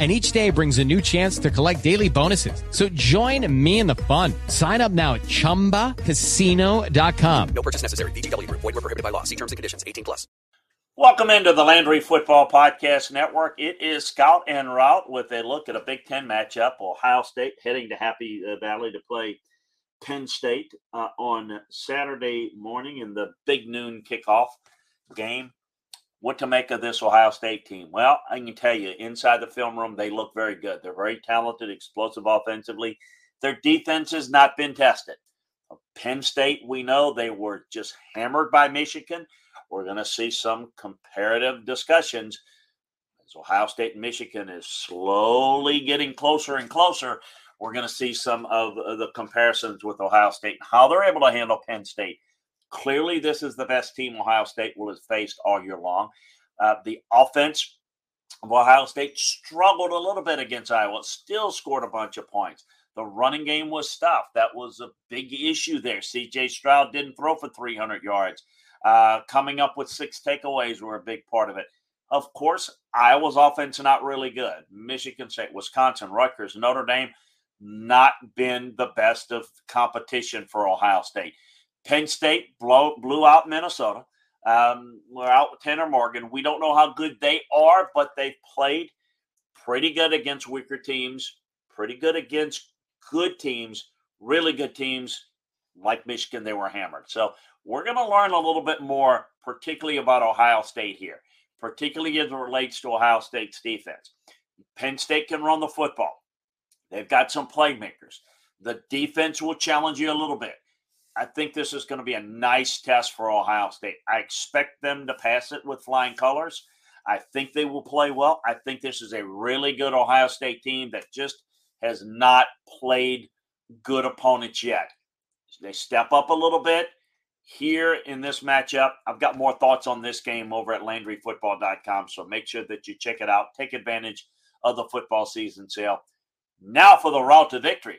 and each day brings a new chance to collect daily bonuses. So join me in the fun. Sign up now at ChumbaCasino.com. No purchase necessary. VGW. Void were prohibited by law. See terms and conditions. 18 plus. Welcome into the Landry Football Podcast Network. It is Scout and Route with a look at a Big Ten matchup. Ohio State heading to Happy Valley to play Penn State uh, on Saturday morning in the big noon kickoff game. What to make of this Ohio State team? Well, I can tell you, inside the film room, they look very good. They're very talented, explosive offensively. Their defense has not been tested. Penn State, we know they were just hammered by Michigan. We're going to see some comparative discussions as Ohio State and Michigan is slowly getting closer and closer. We're going to see some of the comparisons with Ohio State and how they're able to handle Penn State. Clearly, this is the best team Ohio State will have faced all year long. Uh, the offense of Ohio State struggled a little bit against Iowa, still scored a bunch of points. The running game was stuff. That was a big issue there. CJ Stroud didn't throw for 300 yards. Uh, coming up with six takeaways were a big part of it. Of course, Iowa's offense not really good. Michigan State, Wisconsin, Rutgers, Notre Dame, not been the best of competition for Ohio State. Penn State blow, blew out Minnesota. Um, we're out with Tanner Morgan. We don't know how good they are, but they've played pretty good against weaker teams, pretty good against good teams, really good teams like Michigan. They were hammered. So we're going to learn a little bit more, particularly about Ohio State here, particularly as it relates to Ohio State's defense. Penn State can run the football. They've got some playmakers. The defense will challenge you a little bit. I think this is going to be a nice test for Ohio State. I expect them to pass it with flying colors. I think they will play well. I think this is a really good Ohio State team that just has not played good opponents yet. They step up a little bit here in this matchup. I've got more thoughts on this game over at LandryFootball.com, so make sure that you check it out. Take advantage of the football season sale. Now for the route to victory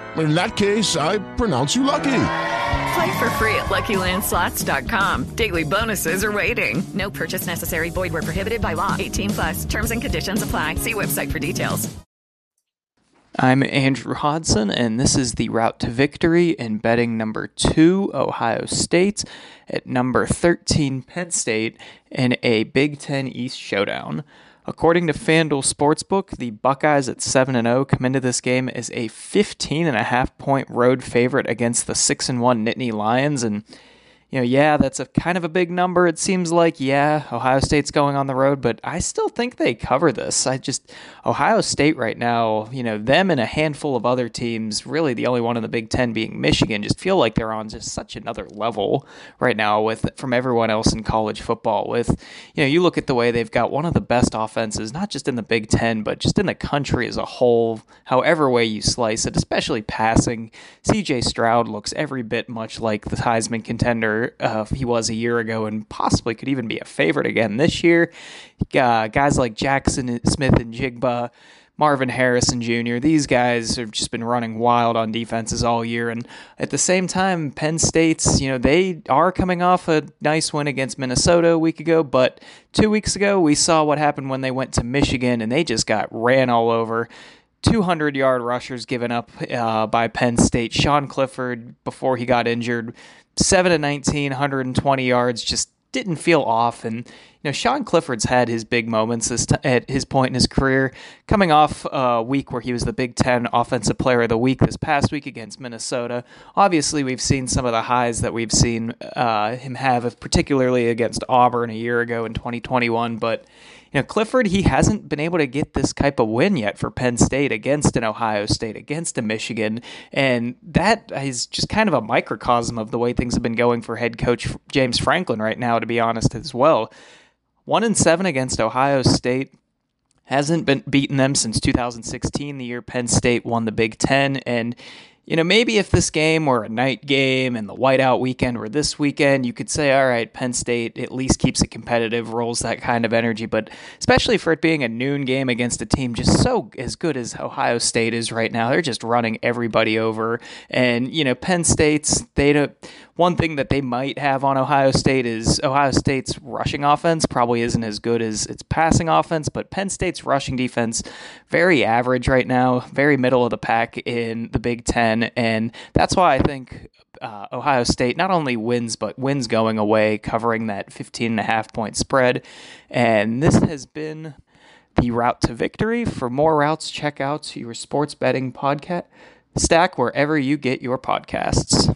in that case, I pronounce you lucky. Play for free at LuckyLandSlots.com. Daily bonuses are waiting. No purchase necessary. Void were prohibited by law. 18 plus. Terms and conditions apply. See website for details. I'm Andrew Hodson, and this is the route to victory in betting number two, Ohio State, at number 13, Penn State, in a Big Ten East showdown. According to FanDuel Sportsbook, the Buckeyes at 7 0 come into this game as a 15 and a half point road favorite against the 6 and 1 Nittany Lions. And you know, yeah, that's a kind of a big number. It seems like, yeah, Ohio State's going on the road, but I still think they cover this. I just, Ohio State right now, you know, them and a handful of other teams, really the only one in the Big Ten being Michigan, just feel like they're on just such another level right now with from everyone else in college football. With, you know, you look at the way they've got one of the best offenses, not just in the Big Ten, but just in the country as a whole, however way you slice it, especially passing. CJ Stroud looks every bit much like the Heisman contender uh, he was a year ago and possibly could even be a favorite again this year. Uh, guys like Jaxon Smith-Njigba. Marvin Harrison Jr. These guys have just been running wild on defenses all year, and at the same time, Penn State's you know they are coming off a nice win against Minnesota a week ago, but two weeks ago we saw what happened when they went to Michigan and they just got ran all over. 200 yard rushers given up uh, by Penn State. Sean Clifford, before he got injured, 7 to 19, 120 yards, just didn't feel off. And, know, Sean Clifford's had his big moments t- at his point in his career, coming off a week where he was the Big Ten Offensive Player of the Week this past week against Minnesota. Obviously, we've seen some of the highs that we've seen uh, him have, particularly against Auburn a year ago in 2021. But, you know, Clifford, he hasn't been able to get this type of win yet for Penn State against an Ohio State, against a Michigan. And that is just kind of a microcosm of the way things have been going for head coach James Franklin right now, to be honest, as well. One and seven against Ohio State hasn't been beaten them since 2016, the year Penn State won the Big Ten. And you know, maybe if this game were a night game and the whiteout weekend were this weekend, you could say, all right, Penn State at least keeps it competitive, rolls that kind of energy. But especially for it being a noon game against a team just so as good as Ohio State is right now, they're just running everybody over. And, you know, Penn State's, they don't one thing that they might have on Ohio State is Ohio State's rushing offense probably isn't as good as its passing offense, but Penn State's rushing defense very average right now, very middle of the pack in the Big Ten, and that's why I think uh, Ohio State not only wins but wins going away, covering that 15 and a half point spread, and this has been the route to victory. For more routes, check out your sports betting podcast stack wherever you get your podcasts.